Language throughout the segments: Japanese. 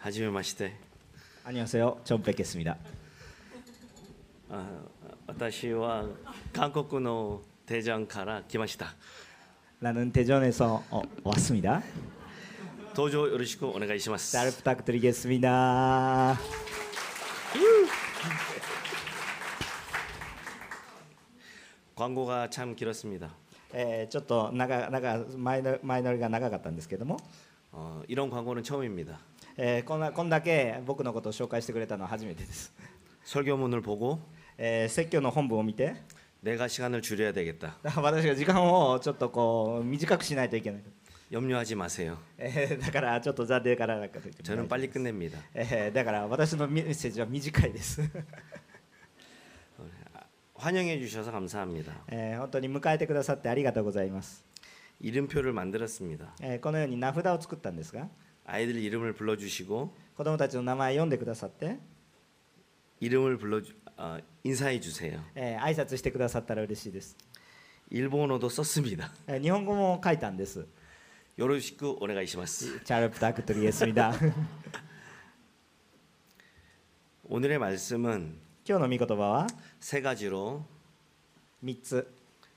はじめまして。 안녕하세요. 전 뵙겠습니다. あ私は韓国の대전から来ました。 나는 대전에서 어, 왔습니다. 登場よろしくお願いします。 잘 부탁드리겠습니다. 광고가 참 길었습니다. えーちょっと長長前の前乗りが長かったんですけども、 어, 이런 광고는 처음입니다. えーこんなこんだけ僕のことを紹介してくれたのは初めてです。 설교문을 보고 えー説教の本文を見て、 내가 시간을 줄여야 되겠다. 私が時間をちょっとこう短くしないといけない。 염려하지 마세요. えーだからちょっと残念からなかったといけない 저는 빨리 끝냅니다. えーだから私のメッセージは短いです。 환영해 주셔서 감사합니다. えー本当に迎えてくださってありがとうございます。 이름표를 만들었습니다. えーこのように名札を作ったんですが、 아이들 이름을 불러주시고 子供たちの名前読んでくださって、 이름을 불러 어, 인사해 주세요. えー挨拶してくださったら嬉しいです。 일본어도 썼습니다. えー日本語も書いたんです。 요로시쿠 오네가이시마스. チャルプタクトリエスミダ。 오늘의 말씀은 今日の御言葉は 세 가지로 3つ、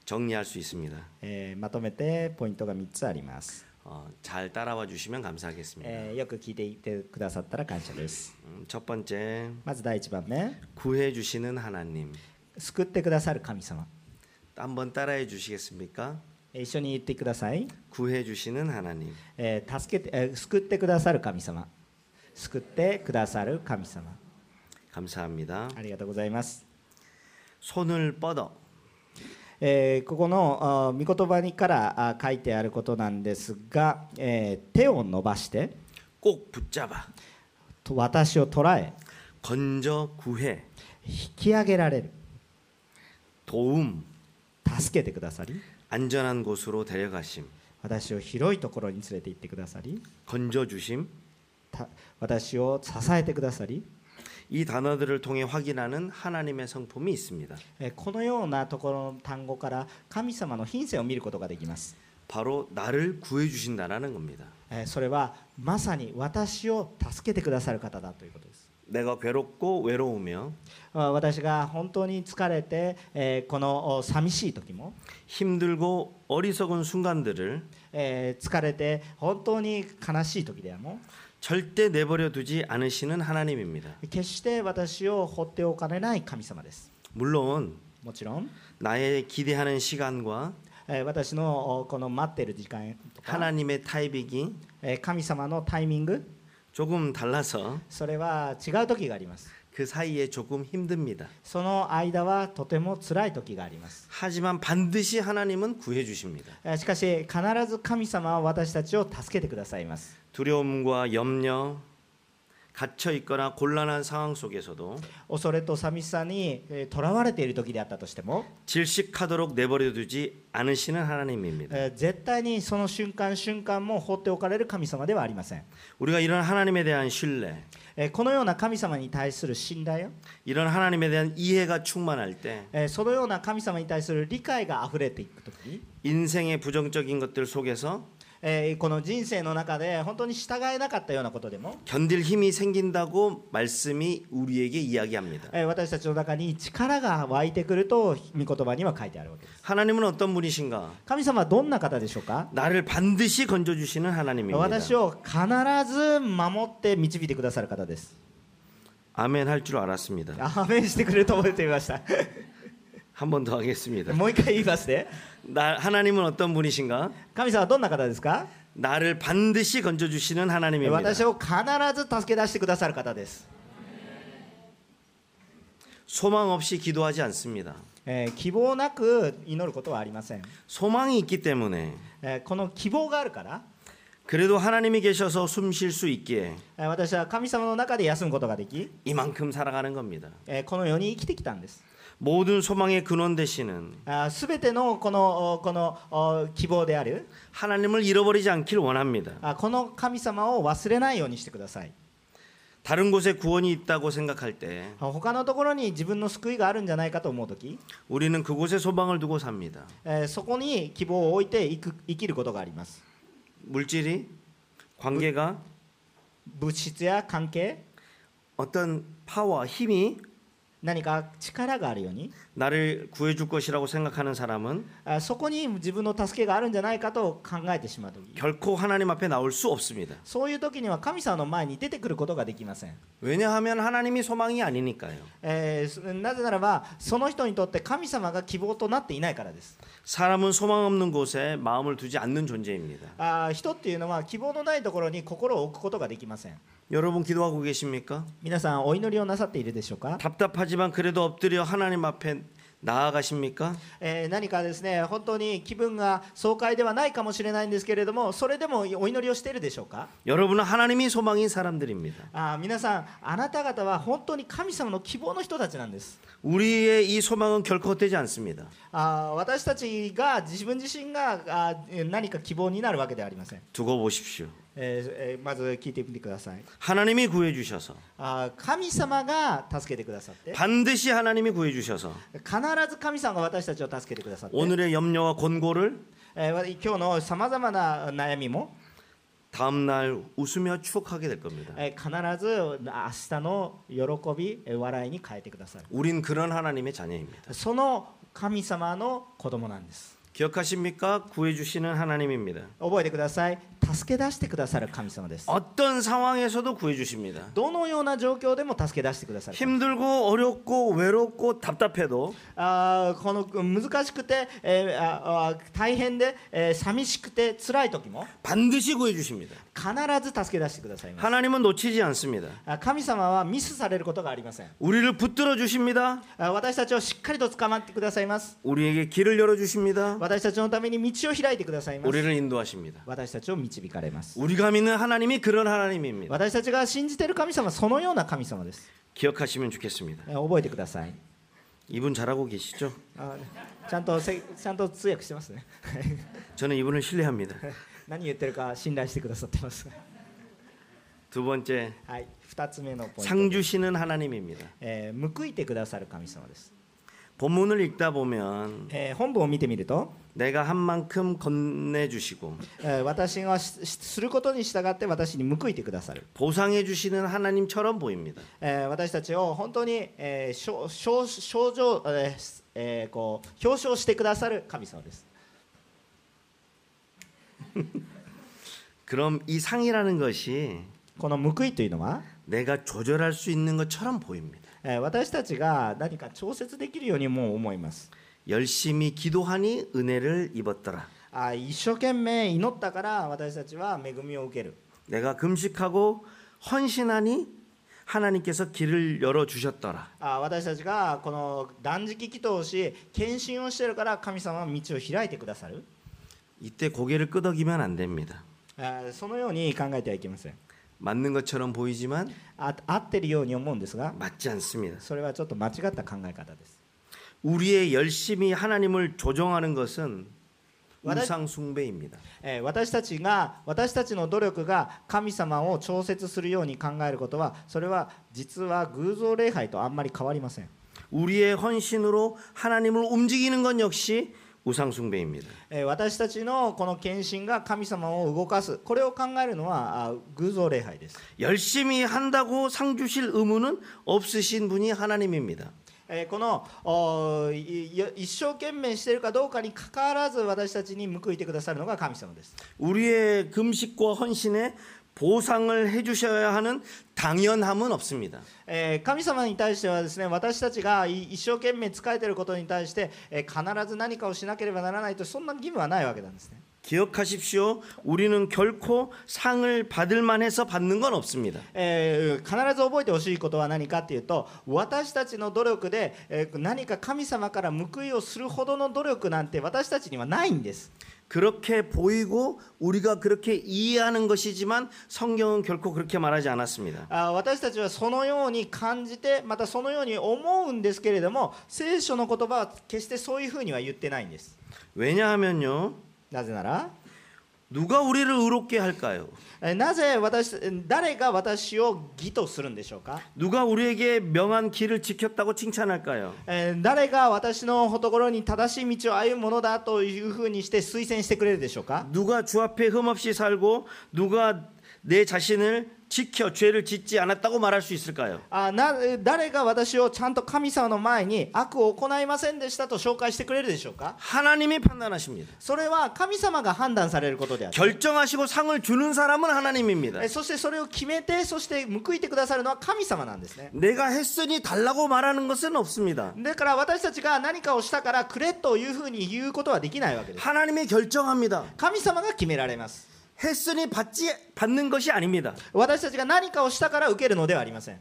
정리할 수 있습니다. えーまとめてポイントが3つあります。 어, 잘 따라와 주시면 감사하겠습니다. えーよく聞いていてくださったら感謝です。 음, 첫 번째 まず第1番目、 구해 주시는 하나님. 救ってくださる神様。 한번 따라해 주시겠습니까? えー一緒に言ってください。 구해 주시는 하나님. えー助けて、えー救ってくださる神様。救ってくださる神様。 감사합니다. ありがとうございます。 손을 뻗어 えー、ここの御言葉にから書いてあることなんですが、えー、手を伸ばして私を捉え건져구 해. 引き上げられる。도 움. 助けてくださり安全한곳으로데려가 심. 私を広いところに連れて行ってくださり건져주 심. 私を支えてくださり 이 단어들을 통해 확인하는 하나님의 성품이 있습니 다. このようなところ単語から神様の品性を見ることができます。바로 나를 구해 주신다라는 겁니 다. それはまさに私を助けてくださる方だということです。내가 괴롭고 외로우며私が本当に疲れてこの寂しい時も힘들고 어리석은 순간들을疲れて本当に悲しい時でも 절대 내버려 두지 않으시는 하나님입니다. 決して私を放っておかれない神様です 물론 もちろん、 나의 기대하는 시간과 えー私のおこの待ってる時間とか、 하나님의 타이밍이 えー神様のタイミング 조금 달라서 それは違う時があります 그 사이에 조금 힘듭니다. その間はとても辛い時があります 하지만 반드시 하나님은 구해 주십니다. えーしかし必ず神様は私たちを助けてくださいます 두려움과 염려, 갇혀 있거나 곤란한 상황 속에서도 恐れと寂しさにとらわれている時であったとしても、 질식하도록 내버려 두지 않으시는 하나님입니다. えー絶対にその瞬間瞬間も放っておかれる神様ではありません 우리가 이런 하나님에 대한 신뢰, えーこのような神様に対する信頼 이런 하나님에 대한 이해가 충만할 때 えーそのような神様に対する理解があふれていくときに、 인생의 부정적인 것들 속에서 え、この人生の中で本当に従えなかったようなことでも견딜힘이생긴다고말씀이우리에게이야기합니 다. え、私たちの中に力が湧いてくると御言葉には書いてあるわけです。하나님은어떤분이신 가? 神様はどんな方でしょうか？나를반드시건져주시는하나님입니 다. 私を必ず守って導いてくださる方です。アメン할줄알았습니 다. アメンしてくれると思っていました。 한 번 더 하겠습니다. もう一回言いますね 나, 하나님은 어떤 분이신가? 神様はどんな方ですか 나를 반드시 건져 주시는 하나님입니다. 私を必ず助け出してくださる方です、 소망 없이 기도하지 않습니다. えー希望なく祈ることはありません、 소망이 있기 때문에 えーこの希望があるから 그래도 하나님이 계셔서 숨 쉴 수 있기에 えー私は神様の中で休むことができ、 이만큼 살아가는 겁니다. えーこの世に生きてきたんです。 모든 소망의 근원 되시는 すべてのこのおこのお希望である 하나님을 잃어버리지 않길 원합니다. あこの神様を忘れないようにしてください。 다른 곳에 구원이 있다고 생각할 때 あ他のところに自分の救いがあるんじゃないかと思うとき、 우리는 그곳에 소망을 두고 삽니다. えーそこに希望を置いて生く生きることがあります。 물질이 관계가 物質や関係 어떤 파워, 힘이 何か力があるように 나를 구해줄 것이라고 생각하는 사람은 あそこに自分の助けがあるんじゃないかと考えてしまう時 결코 하나님 앞에 나올 수 없습니다. そういう時には神様の前に出てくることができません、 왜냐하면 하나님이 소망이 아니니까요. えーそなぜならばその人にとって神様が希望となっていないからです 사람은 소망 없는 곳에 마음을 두지 않는 존재입니다. あー人っていうのは希望のないところに心を置くことができません 여러분 기도하고 계십니까? 皆さんお祈りをなさっているでしょうか、 답답하지 만 그래도 엎드려 하나님 앞에 나아가십니까? えー何かですね本当に気分が爽快ではないかもしれないんですけれどもそれでもお祈りをしているでしょうか 여러분은 하나님이 소망인 사람들입니다. あー皆さんあなた方は本当に神様の希望の人たちなんです 우리의 이 소망은 결코 헛되지 않습니다. あー私たちが自分自身があー何か希望になるわけではありません、 두고 보십시오. えー、まず聞いてみてください。하나님이구해주셔서あ神様が助けてくださって。반드시하나님이구해주셔서必ず神様が私たちを助けてくださって。오늘의염려와곤고를えー、今日のさまざまな悩みも。다음 날 웃으며 추억하게 될 겁니 다. 우린 그런 하나님의 자녀입니 다. その神様の子供なんです.기억하십니 까? 구해 주시는 하나님입니 다. 覚えてください.助け出してくださる神様です。어떤상황에서도구해주십니 다。 どのような状況でも助け出してくださる。힘들고어렵고외롭고답답해도あこの難しくて、えー、あ大変で、えー、寂しくて辛い時も반드시구해주십니 다。 必ず助け出してください。하나님은놓치지않습니 다。 神様はミスされることがありません。우리를붙들어주십니 다。 私たちをしっかりと捕まってくださいます。우리에게길을열어주십니 다。 私たちのために道を開いてくださいます。우리를인도하십니 다。 私たちを導かれます 우리가 믿는 하나님이 그런 하나님입니다. 私たちが信じている神様はそのような神様です 기억하시면 좋겠습니다. え覚えてください 이분 잘하고 계시죠? あちゃんとせちゃんと通訳してますね 저는 이분을 신뢰합니다. 何言ってるか信頼してくださってます 두 번째 はい2つ目のポイント 상 주시는 하나님입니다. えー報いてくださる神様です、 본문을 읽다 보면 えー本文を見てみると 내가 한 만큼 건네 주시고 えー私がししすることに従って私に報いてくださる、 보상해 주시는 하나님처럼 보입니다. えー私たちを本当に、えー、賞賞賞状、えーえーこう表彰してくださる神様です、 그럼 이 상이라는 것이 この報いというのは、 내가 조절할 수 있는 것처럼 보입니다. えー私たちが何か調節できるようにも思います 열심히 기도하니 은혜를 입었더라. あ一生懸命祈ったから私たちは恵みを受ける 내가 금식하고 헌신하니 하나님께서 길을 열어 주셨더라. あ私たちがこの断食祈祷をし献身をしてるから神様は道を開いてくださる 이때 고개를 끄덕이면 안 됩니다. あそのように考えてはいけません 맞는 것처럼 보이지만 あ合ってるように思うんですが 맞지 않습니다. それはちょっと間違った考え方です 우리의 열심히 하나님을 조정하는 것은 와다- 우상 숭배입니다. えー私たちが私たちの努力が神様を調節するように考えることはそれは実は偶像礼拝とあんまり変わりません、 우리의 헌신으로 하나님을 움직이는 것 역시 우상 숭배입니다. えー私たちのこの献身が神様を動かすこれを考えるのはあ偶像礼拝です 열심히 한다고 상 주실 의무는 없으신 분이 하나님입니다. えーこのおいい一生懸命しているかどうかにかかわらず私たちに報いてくださるのが神様です、 우리의 금식과 헌신에 보상을 해주셔야 하는 당연함은 없습니 다. 神様に対してはですね私たちが一生懸命仕えてることに対して必ず何かをしなければならないとそんな義務はないわけなんですね。기억하십시 오. 우리는 결코 상을 받을 만해서 받는 건 없습니 다. 必ず覚えてほしいことは何かっていうと私たちの努力で何か神様から報いをするほどの努力なんて私たちにはないんです。 그렇게 보이고 우리가 그렇게 이해하는 것이지만 성경은 결코 그렇게 말하지 않았습니다. あ私たちはそのように感じてまたそのように思うんですけれども聖書の言葉は決してそういうふうには言ってないんです 왜냐하면요. なぜなら 누가 우리를 의롭게 할까요? えーなぜ私誰が私を義とするんでしょうか 누가 우리에게 명한 길을 지켰다고 칭찬할까요? えー誰が私のところに正しい道を歩むものだというふうにして推薦してくれるでしょうか 누가 주 앞에 흠없이 살고 누가 내 자신을 지켜 죄를 짓지 않았다고 말할 수 있을까요? あな誰が私をちゃんと神様の前に悪を行いませんでしたと紹介してくれるでしょうか 하나님이 판단하십니다. それは神様が判断されることである 결정하시고 상을 주는 사람은 하나님입니다. えそしてそれを決めてそして報いてくださるのは神様なんですね 내가 했으니 달라고 말하는 것은 없습니다. だから私たちが何かをしたからくれというふうに言うことはできないわけです 하나님이 결정합니다. 神様が決められます 했으니 받지 받는 것이 아닙니다. 私たちが何かをしたから受けるのではありません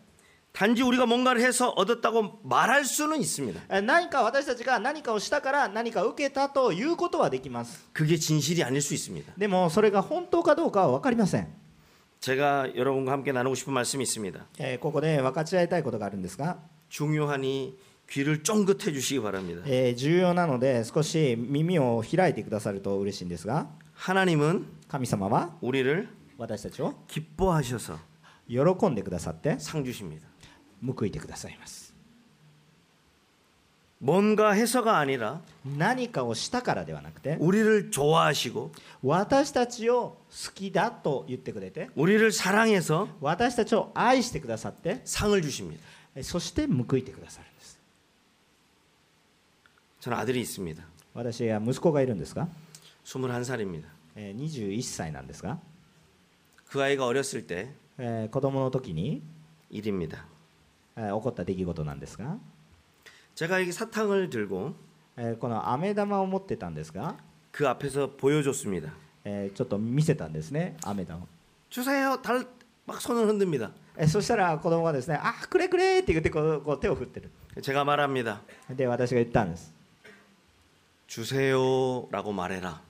단지 우리가 뭔가를 해서 얻었다고 말할 수는 있습니다. え何か私たちが何かをしたから何か受けたということはできます 그게 진실이 아닐 수 있습니다. でもそれが本当かどうかは分かりません 제가 여러분과 함께 나누고 싶은 말씀이 있습니다. えーここで分かち合いたいことがあるんですが、 중요하니 귀를 쫑긋해 주시기 바랍니다. えー重要なので少し耳を開いてくださると嬉しいんですが 하나님은 神様は 우리를 私たちを 기뻐하셔서 喜んでくださって 상 주십니다. 報いてくださいます 뭔가 해서가 아니라 何かをしたからではなくて 우리를 좋아하시고 私たちを好きだと言ってくれて 우리를 사랑해서 私たちを愛してくださって 상을 주십니다. えそして報いてくださるんです 저는 아들이 있습니다. 私は息子がいるんですが、 21살입니다. 예, 21歳なんですが. 그 아이가 어렸을 때 예, 子供の時に 일입니다. 예, 起こった出来事なんですが. 제가 이 사탕을 들고 예, この飴玉を持ってたんですが그 앞에서 보여줬습니다. 예, ちょっと見せたんですね,飴玉. 주세요. 달, 막 손을 흔듭니다. そしたら子供がですね、あ、くれくれって言ってこうこう手を振ってる. 제가 말합니다. 근데 私が言ったんです. 주세요라고 말해라.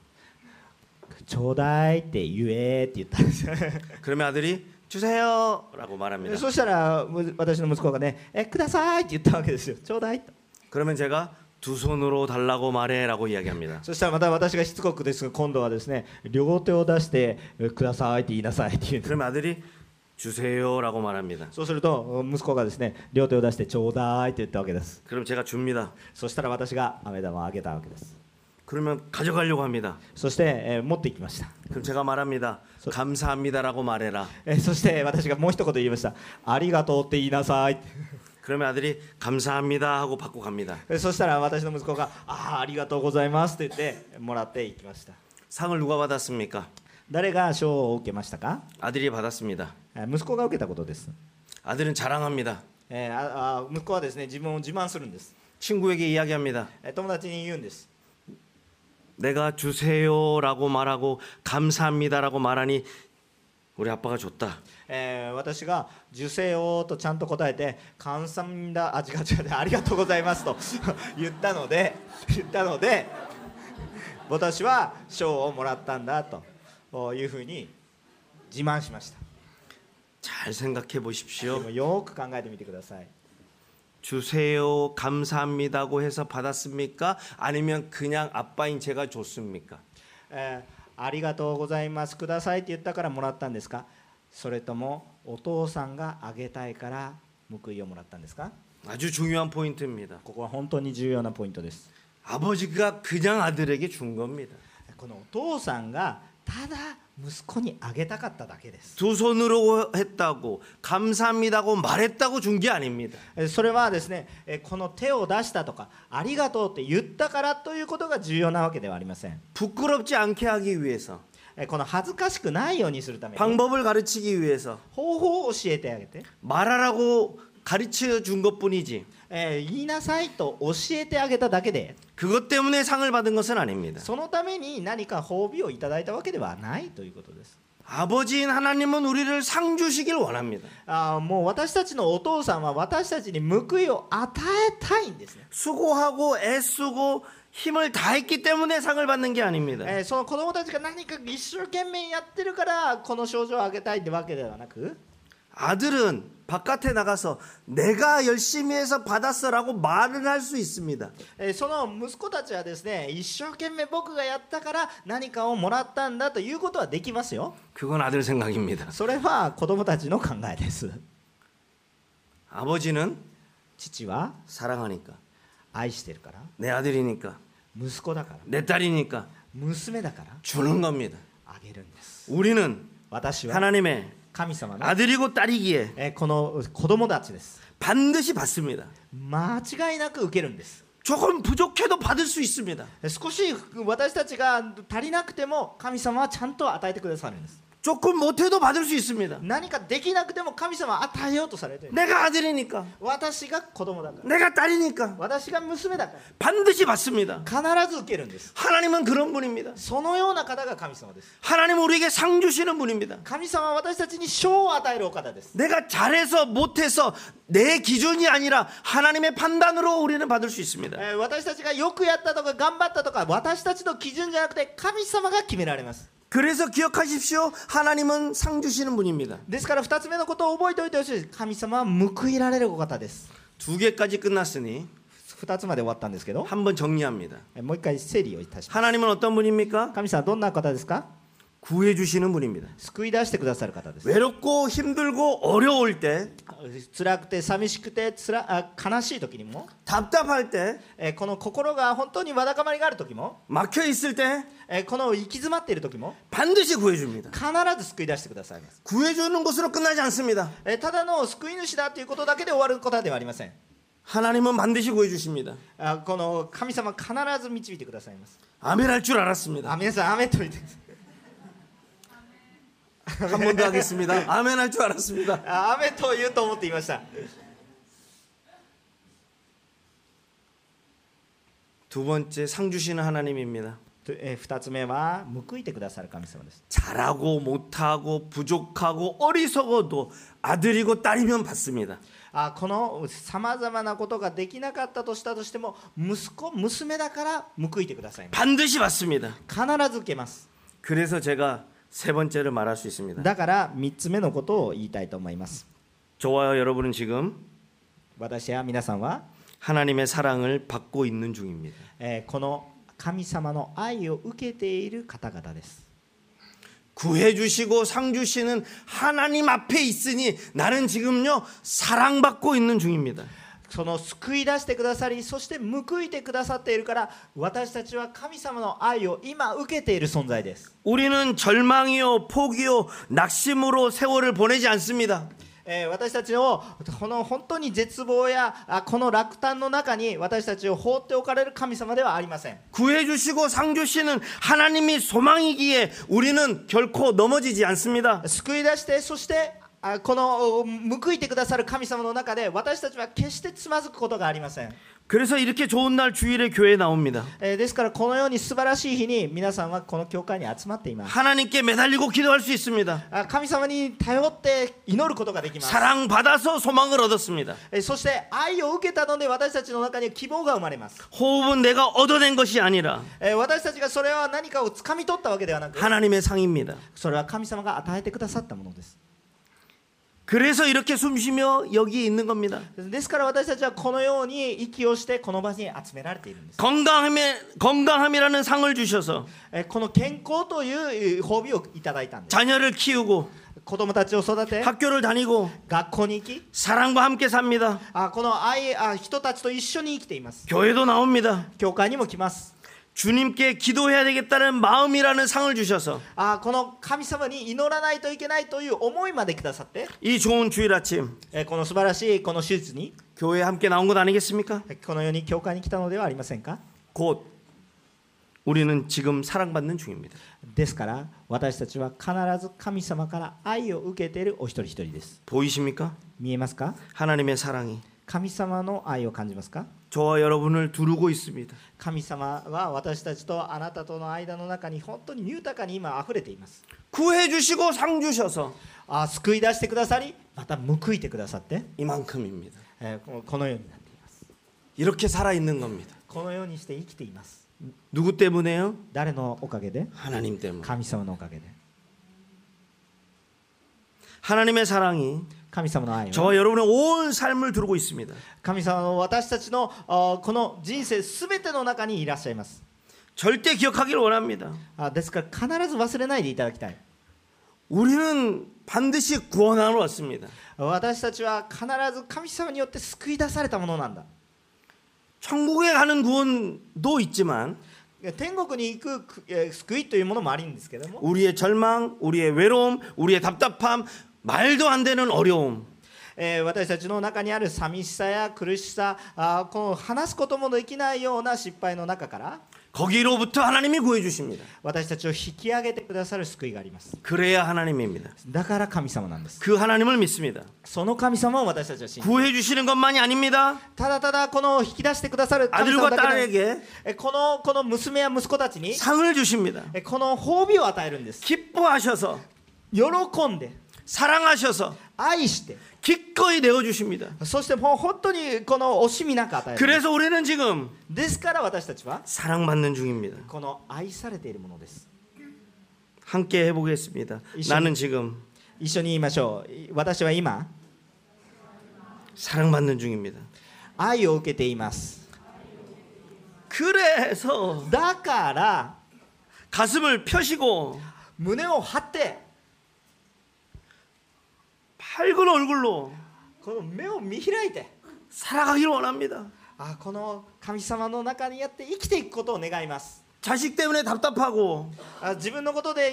ちょうだい」って言えって言ったんですよ 그러면 아들이 주세요라고 말합니다. そしたらむ私の息子がね「えください」って言ったわけですよ「ちょうだい」と 그러면 제가 두 손으로 달라고 말해라고 이야기합니다. そしたらまた私がしつこくですが今度はですね両手を出してえ「ください」って言いなさいって言うんです 그러면 아들이 주세요라고 말합니다. そうすると息子がですね両手を出して「ちょうだい」って言ったわけです 그럼 제가 줍니다. そしたら私が飴玉をあげたわけです 그러면 가져가려고 합니 다. そして持ってきました.그럼 제가 말합니 다. 감사합니다라고 말해 라. そして私がもう一言言いました.ありがとうって言いなさい.그러면 아들이 감사합니다 하고 받고 갑니 다. そしたら私の息子があありがとうございますって言ってもらっていきました.상을 누가 받았습니 까? 誰が賞を受けましたか?아들이 받았습니 다. 息子が受けたことです.아들은 자랑합니 다. えー、ああ息子はですね自分を自慢するんです。친구에게 이야기합니 다. 友達に言うんです。 내가 주세요라고 말하고 감사합니다라고 말하니 우리 아빠가 줬다. えー私が「受精を」とちゃんと答えて「感謝だあ違う違うありがとうございます」と言ったので言ったので私は賞をもらったんだというふうに自慢しました 잘 생각해 で 보십시오. もよく考えてみてください 주세요 감사합니다고 해서 받았습니까? 아니면 그냥 아빠인 제가 줬습니까? えーありがとうございますくださいって言ったからもらったんですかそれともお父さんがあげたいから報いをもらったんですか 아주 중요한 포인트입니다. ここは本当に重要なポイントです 아버지가 그냥 아들에게 준 겁니다. このお父さんが ただ息子にあげたかっただけです 두 손으로 했다고 감사합니다고 말했다고 준 게 아닙니다. えそれはですねえこの手を出したとかありがとうって言ったからということが重要なわけではありません 부끄럽지 않게 하기 위해서 えこの恥ずかしくないようにするために 방법을 가르치기 위해서 方法を教えてあげて 말하라고 가르쳐 준 것뿐이 지. 에, 言いなさいと教えてあげただけで.그것 때문에 상을 받은 것은 아닙니 다. そのために何か褒美をいただいたわけではないということです.아버지인 하나님은 우리를 상 주시길 원합니 다. 아, 뭐私たちのお父さんは私たちに報いを与えたいんです.수고하고 애쓰고 힘을 다했기 때문에 상을 받는 게 아닙니 다. 에, その子供たちが何か一生懸命やってるからこの賞状を上げたいってわけではなく 아들은 바깥에 나가서 내가 열심히 해서 받았어라고 말을 할 수 있습니다. えーその息子たちはですね一生懸命僕がやったから何かをもらったんだということはできますよ 그건 아들 생각입니다. それは子供たちの考えです 아버지는 父は 사랑하니까 愛してるから 내 아들이니까 息子だから 내 딸이니까 娘だから 주는 겁니다. あげるんです 우리는 私は 하나님의 神様の、 아들이고 딸이기에 えーこの子供たちです 반드시 받습니다. 間違いなく受けるんです 조금 부족해도 받을 수 있습니다. 少し私たちが足りなくても神様はちゃんと与えてくださるんです 조금 못해도 받을 수 있습니다. 何かできなくても神様は与えようとされている 내가 아들이니까, 私が子供だから 내가 딸이니까 私が娘だか 반드시 받습니다. ら必ず受けるんです 하나님은 그런 분입니다. そのような方が神様です 하나님은 우리에게 상 주시는 분입니다. 神様は私たちに賞を与えるお方です 내가 잘해서 못해서 내 기준이 아니라 하나님의 판단으로 우리는 받을 수 있습니다. えー私たちがよくやったとか頑張ったとか私たちの基準じゃなくて神様が決められます 그래서 기억하십시오. 하나님은 상 주시는 분입니다. ですから2つ目のことを覚えておいてほしいです神様は報いられるお方です 두 개까지 끝났으니 2つまで終わったんですけど 한번 정리합니다. えーもう一回整理をいたします 하나님은 어떤 분입니까? 神様はどんな方ですか 구해 주시는 분입니 다. い出してくださる方です.외롭고 힘들고 어려울 때, 辛くて寂しくて辛あ悲しい時にも,답답할 때, えこの心が本当にわだかまりがある時も,막혀 있을 때, えこの行き詰まっている時も,반드시 구해 줍니 다. 必ず救い出してくださいます.구해 주는 것으로 끝나지 않습니 다. えただの救い主だということだけで終わることではありません.하나님은 반드시 구해 주십니 다. 아, この神様必ず導いてくださいます.아멘 할줄 알았습니 다. 아 멘, 아멘と言ってください. 한 번 더 하겠습니다. 아멘할 줄 알았습니다. あ雨と言うと思っていました 두 번째 상 주시는 하나님입니다. とえー二つ目は報いてくださる神様です 잘하고 못하고 부족하고 어리석어도 아들이고 딸이면 받습니다. あこのさまざまなことができなかったとしたとしても息子娘だから報いてくださいます 반드시 받습니다. 必ず受けます 그래서 제가 세 번째를 말할 수 있습니다. だから3つ目のことを言いたいと思います 저와 여러분은 지금 私や皆さんは、 하나님의 사랑을 받고 있는 중입니다. えーこの神様の愛を受けている方々です 구해 주시고 상 주시는 하나님 앞에 있으니 나는 지금요 사랑받고 있는 중입니다. その救い出してくださりそして報いてくださっているから私たちは神様の愛を今受けている存在です 우리는 절망이요 포기요 낙심으로 세월을 보내지 않습니다. えー私たちをこの本当に絶望やあこの落胆の中に私たちを放っておかれる神様ではありません 구해 주시고 상 주시는 하나님이 소망이기에 우리는 결코 넘어지지 않습니다. 救い出してそしてあ この報いてくださる神様の中で私たちは決してつまずくことがありません。그래서이ですからこのように素晴らしい日に皆さんはこの教会に集まっています。하나님께매달리고기도할수있습니다神様に頼って祈ることができます。사랑받아서소망을얻었습니다そして愛を受けたので私たちの中に希望が生まれます。호흡은내가얻어낸것이아니라私たちがそれは何かを掴み取ったわけではなく하나님의상입니다それは神様が与えてくださったものです。 그래서 이렇게 숨쉬며 여기 있는 겁니다. ですから私たちはこのように息をしてこの場に集められているんです 건강함에 건강함이라는 상을 주셔서 えーこの健康というえー褒美をいただいたんです 자녀를 키우고 子供たちを育て 학교를 다니고 学校に行き 사랑과 함께 삽니다. あこの愛あ人たちと一緒に生きています 교회도 나옵니다. 教会にも来ます 주님께 기도해야 되겠다는 마음이라는 상을 주셔서 あこの神様に祈らないといけないという思いまでくださって、 이 좋은 주일 아침 えーこの素晴らしいこの手術に 교회에 함께 나온 것 아니겠습니까? えーこのように教会に来たのではありませんか 곧 우리는 지금 사랑받는 중입니다. ですから私たちは必ず神様から愛を受けているお一人一人です 보이십니까? 見えますか 하나님의 사랑이 神様の愛を感じますか 저와 여러분을 두르고 있습니다. 神様は私たちとあなたとの間の中に本当に豊かに今溢れています 구해 주시고 상 주셔서 あ救い出してくださりまた報いてくださって、 이만큼입니다. えーここのようになっています 이렇게 살아 있는 겁니다. このようにして生きています 누구 때문에요? 誰のおかげで 하나님 때문에. 神様のおかげで 하나님의 사랑이 神様の愛は 저와 여러분의 온 삶을 두르고 있습니다. 神様の私たちのあこの人生すべての中にいらっしゃいます 절대 기억하기를 원합니다. あですから必ず忘れないでいただきたい 우리는 반드시 구원하러 왔습니다. 私たちは必ず神様によって救い出されたものなんだ 천국에 가는 구원도 있지만 天国に行くくえー救いというものもあるんですけども 우리의 절망, 우리의 외로움, 우리의 답답함, 말도 안 되는 어려움, えー私たちの中にある寂しさや苦しさあーこの話すこともできないような失敗の中から 거기로부터 하나님이 구해 주십니다. 私たちを引き上げてくださる救いがあります 그래야 하나님입니다. だから神様なんです 그 하나님을 믿습니다. その神様を私たちは信じ 구해 주시는 것만이 아닙니다. ただただこの引き出してくださる神様 아들과 だけで 딸에게 えこのこの娘や息子たちに 상을 주십니다. えこの褒美を与えるんです 기뻐하셔서 喜んで 사랑하셔서 愛して 기꺼이 내어 주십니다. そしてもう本当にこの惜しみなく与える 그래서 우리는 지금 ですから私たちは 사랑받는 중입니다. この愛されているものです 함께 해보겠습니다. 이緒- 나는 지금 一緒に言いましょうい私は今 사랑받는 중입니다. 愛を受けています 그래서 だから 가슴을 펴시고 胸を張って 밝은 얼굴로 この目を見開いて 살아가기를 원합니다. あこの神様の中にやって生きていくことを願います 자식 때문에 답답하고 あ自分のことで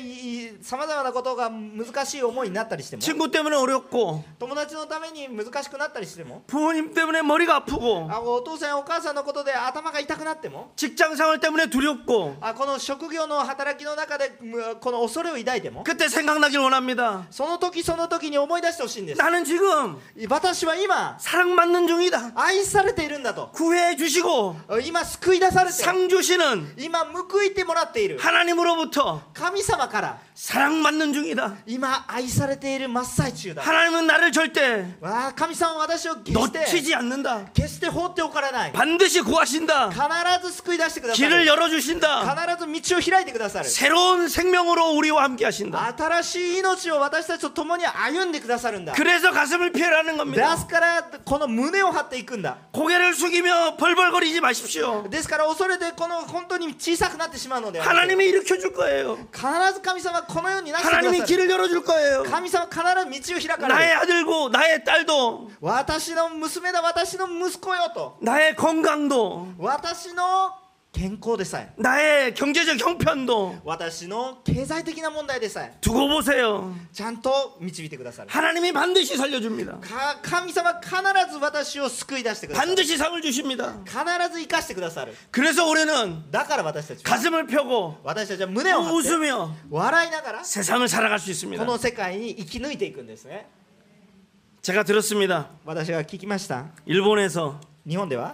さまざまなことが難しい思いになったりしても 친구 때문에 어렵고 友達のために難しくなったりしても 부모님 때문에 머리가 아프고 あお父さんやお母さんのことで頭が痛くなっても 직장 생활 때문에 두렵고 あこの職業の働きの中でむこの恐れを抱いても 그때 생각나길 원합니다. その時その時に思い出してほしいんです 나는 지금 私は今 사랑받는 중이다. 愛されているんだと 구해 주시고 今救い出されて 상 주시는 今報 いてもらっている 하나님으로부터 神様から 사랑받는 중이다. 今愛されている真っ最中だ 하나님은 나를 절대 わあ神様は私を決して 놓치지 않는다. 決して放っておかれない 반드시 구하신다. 必ず救い出してくださ 길을 る 열어 주신다. 必ず道を開いてくださる 새로운 생명으로 우리와 함께 하신다. 新しい命を私たちと共に歩んでくださるんだ 그래서 가슴을 피해라는 で 겁니다. すからこの胸を張っていくんだ 고개를 숙이며 벌벌거리지 마십시오. ですから恐れてこの本当に小さ くなってしまうのではなく 하나님이 일으켜 줄 거예요. 必ず神様はこのようになしてくだ 하나님이 さる 길을 열어 줄 거예요. 神様は必ず道を開かれ 나의 る 아들고 나의 딸도 私の娘だ私の息子よと 나의 건강도 私の 健康でさえ 나의 경제적 형편도 私の経済的な問題でさえ 두고 보세요. ちゃんと導いてくださる 하나님이 반드시 살려줍니다. か神様は必ず私を救い出してくださる 반드시 상을 주십니다. 必ず生かしてくださる 그래서 우리는 だから私たちは 가슴을 펴고 私たちは胸を張って 웃으며 笑いながら 세상을 살아갈 수 こ 있습니다. の世界に生き抜いていくんですね 제가 들었습니다. 私が聞きました 일본에서 日本では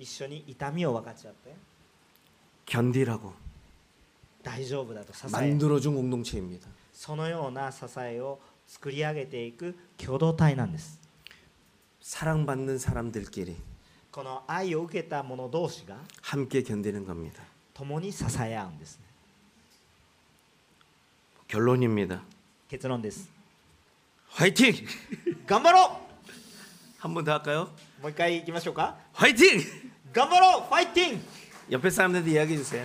一緒に痛みを分かち合って 견디라고 大丈夫だと支え 만들어준 공동체입니다. そのような支えを作り上げていく共同体なんです 사랑받는 사람들끼리 この愛を受けた者同士が 함께 견디는 겁니다. 共に支え合うんですね 결론입니다. 結論です 화이팅! 頑張ろ 한 번 더 할까요? うもう一回いきましょうか 화이팅! 頑張ろうファイティン 옆에 사람들한테 이야기해 주세요.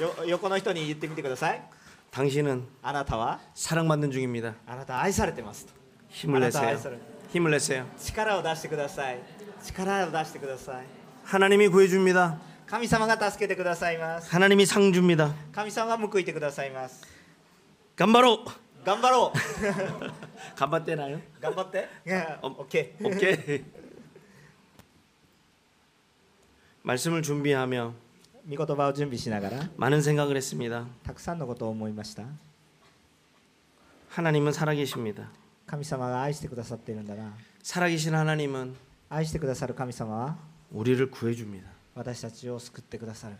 よ横の人に言ってみてください 당신은 あなたは 사랑받는 중입니다. あなた愛されてますと 힘을 알았다, 내세요. 알았어요. 힘을 내세요. 力を出してください力を出してください 하나님이 구해줍니다. 神様が助けてくださいます 하나님이 상 줍니다. 神様が報いてくださいます 간바로 頑張ろう 간바떼나요? 頑張っていや어, オッケー 오케이. 말씀을 준비하며 御言葉を準備しながら 많은 생각을 했습니다. たくさんのことを思いました 하나님은 살아계십니다. 神様が愛してくださっているんだな 살아계신 하나님은 愛してくださる神様は 우리를 구해 줍니다. 私たちを救ってくださる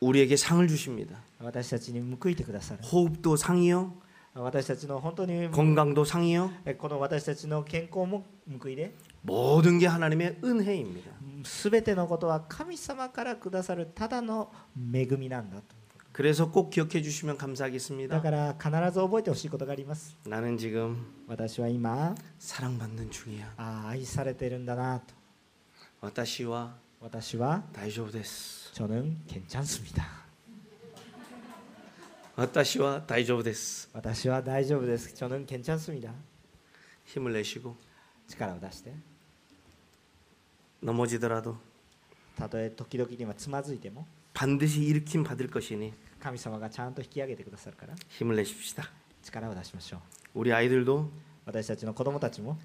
우리에게 상을 주십니다. 私たちに報いてくださる 호흡도 상이요, 私たちの本当に 건강도 상이요. えこの私たちの健康も報いで 모든 게 하나님의 은혜입니다. すべてのことは神様からくださるただの恵みなんだと 그래서 꼭 기억해 주시면 だ 감사하겠습니다. から必ず覚えてほしいことがあります 나는 지금 私は今 사랑받는 중이야. ああ愛されてるんだなと 와타시와 私は 다이조부데스. 저는 괜찮습니다. 와타시와 다이조부데스. 私は大丈夫です。저는 괜찮습니다. 힘을 내시고 力を出して、 넘어지더라도 たとえ時々にはつまずいても、 반드시 일으킴 받을 것이니 神様がちゃんと引き上げてくださるから、 힘을 내십시다. 力を出しましょう。 우리 아이들도 私たちの子供たちも、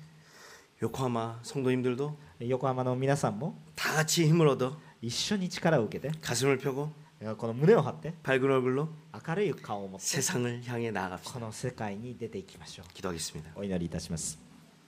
요코하마 성도님들도 横浜の皆さんも 다 같이 힘을 얻어 一緒に力を受けて、 가슴을 펴고 この胸を張って、 밝은 얼굴로 明るい顔を持って、 세상을 향해 나아갑시다. この世界に出ていきましょう。 기도하겠습니다. お祈りいたします。